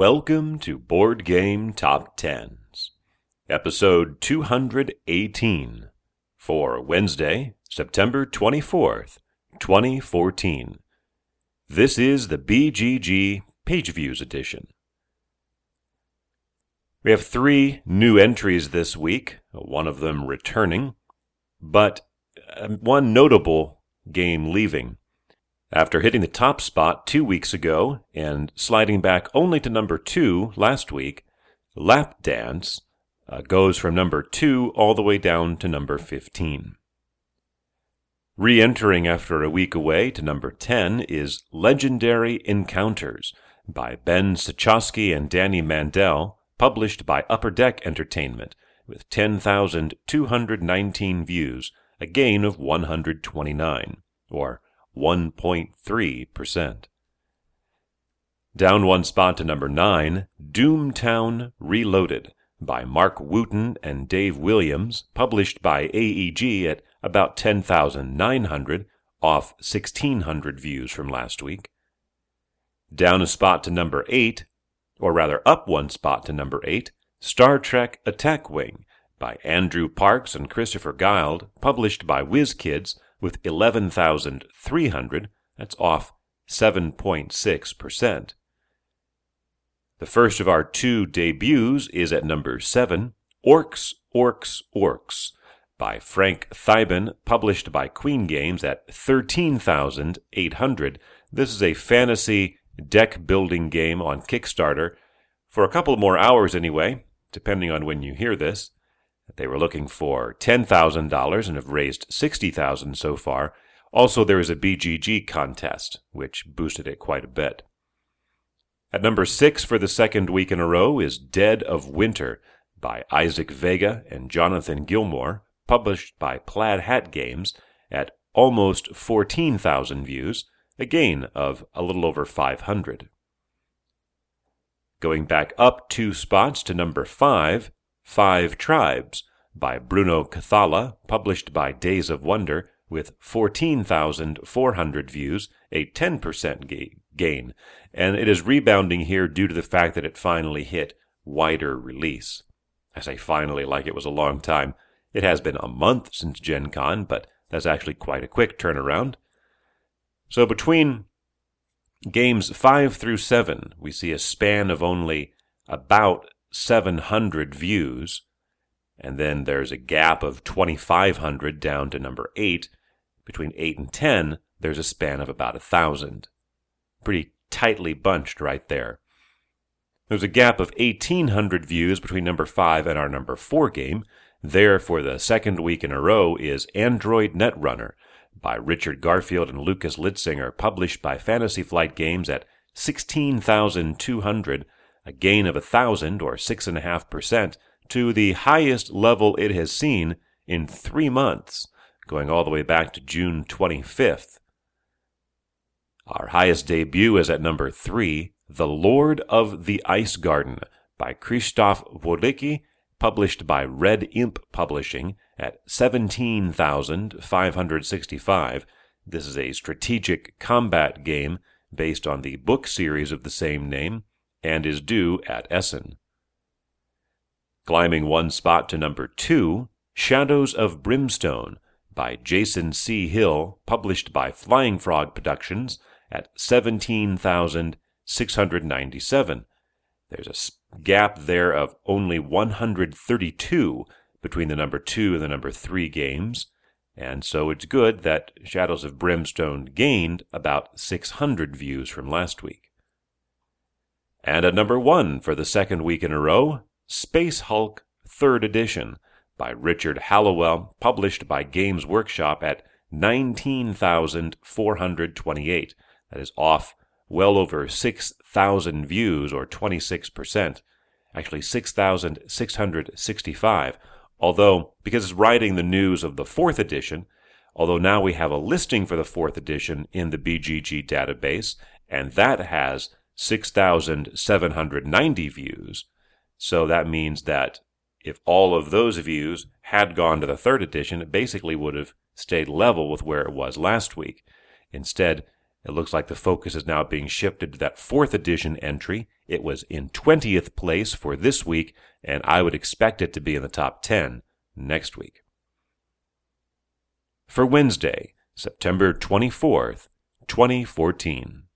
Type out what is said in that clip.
Welcome to Board Game Top Tens, episode 218 for Wednesday, September 24th, 2014. This is the BGG Page Views edition. We have three new entries this week, one of them returning, but uh, one notable game leaving. After hitting the top spot two weeks ago and sliding back only to number two last week, Lap Dance uh, goes from number two all the way down to number 15. Re entering after a week away to number 10 is Legendary Encounters by Ben Cichoski and Danny Mandel, published by Upper Deck Entertainment, with 10,219 views, a gain of 129, or 1.3%. Down one spot to number 9, Doomtown Reloaded by Mark Wootton and Dave Williams, published by AEG at about 10,900, off 1,600 views from last week. Down a spot to number 8, or rather up one spot to number 8, Star Trek Attack Wing by Andrew Parks and Christopher Guild, published by WizKids, with 11,300, that's off 7.6%. The first of our two debuts is at number 7, Orcs, Orcs, Orcs by Frank Theiben, published by Queen Games at 13,800. This is a fantasy deck building game on Kickstarter for a couple more hours anyway, depending on when you hear this. They were looking for $10,000 and have raised 60000 so far. Also, there is a BGG contest, which boosted it quite a bit. At number six for the second week in a row is Dead of Winter by Isaac Vega and Jonathan Gilmour, published by Plaid Hat Games at almost 14,000 views, a gain of a little over 500. Going back up two spots to number five Five Tribes by Bruno Cathala, published by Days of Wonder, with 14,400 views, a 10% ga- gain. And it is rebounding here due to the fact that it finally hit wider release. I say finally like it was a long time. It has been a month since Gen Con, but that's actually quite a quick turnaround. So between games 5 through 7, we see a span of only about 700 views, and then there's a gap of 2,500 down to number 8. Between 8 and 10, there's a span of about 1,000. Pretty tightly bunched right there. There's a gap of 1,800 views between number 5 and our number 4 game. There, for the second week in a row, is Android Netrunner by Richard Garfield and Lukas Litzsinger, published by Fantasy Flight Games at 16,200 a gain of a thousand or six and a half percent to the highest level it has seen in three months, going all the way back to June 25th. Our highest debut is at number three, The Lord of the Ice Garden by Krzysztof Wodicki, published by Red Imp Publishing at 17,565. This is a strategic combat game based on the book series of the same name and is due at Essen. Climbing one spot to number two, Shadows of Brimstone by Jason C. Hill, published by Flying Frog Productions at 17,697. There's a gap there of only 132 between the number two and the number three games, and so it's good that Shadows of Brimstone gained about 600 views from last week. And at number one for the second week in a row, Space Hulk 3rd Edition by Richard Halliwell, published by Games Workshop at 19,428. That is off well over 6,000 views, or 26%. Actually, 6,665. Although, because it's writing the news of the 4th edition, although now we have a listing for the 4th edition in the BGG database, and that has 6,790 views. So that means that if all of those views had gone to the third edition, it basically would have stayed level with where it was last week. Instead, It looks like the focus is now being shifted to that fourth edition entry. It was in 20th place for this week, and I would expect it to be in the top 10 next week. For Wednesday, September 24th, 2014.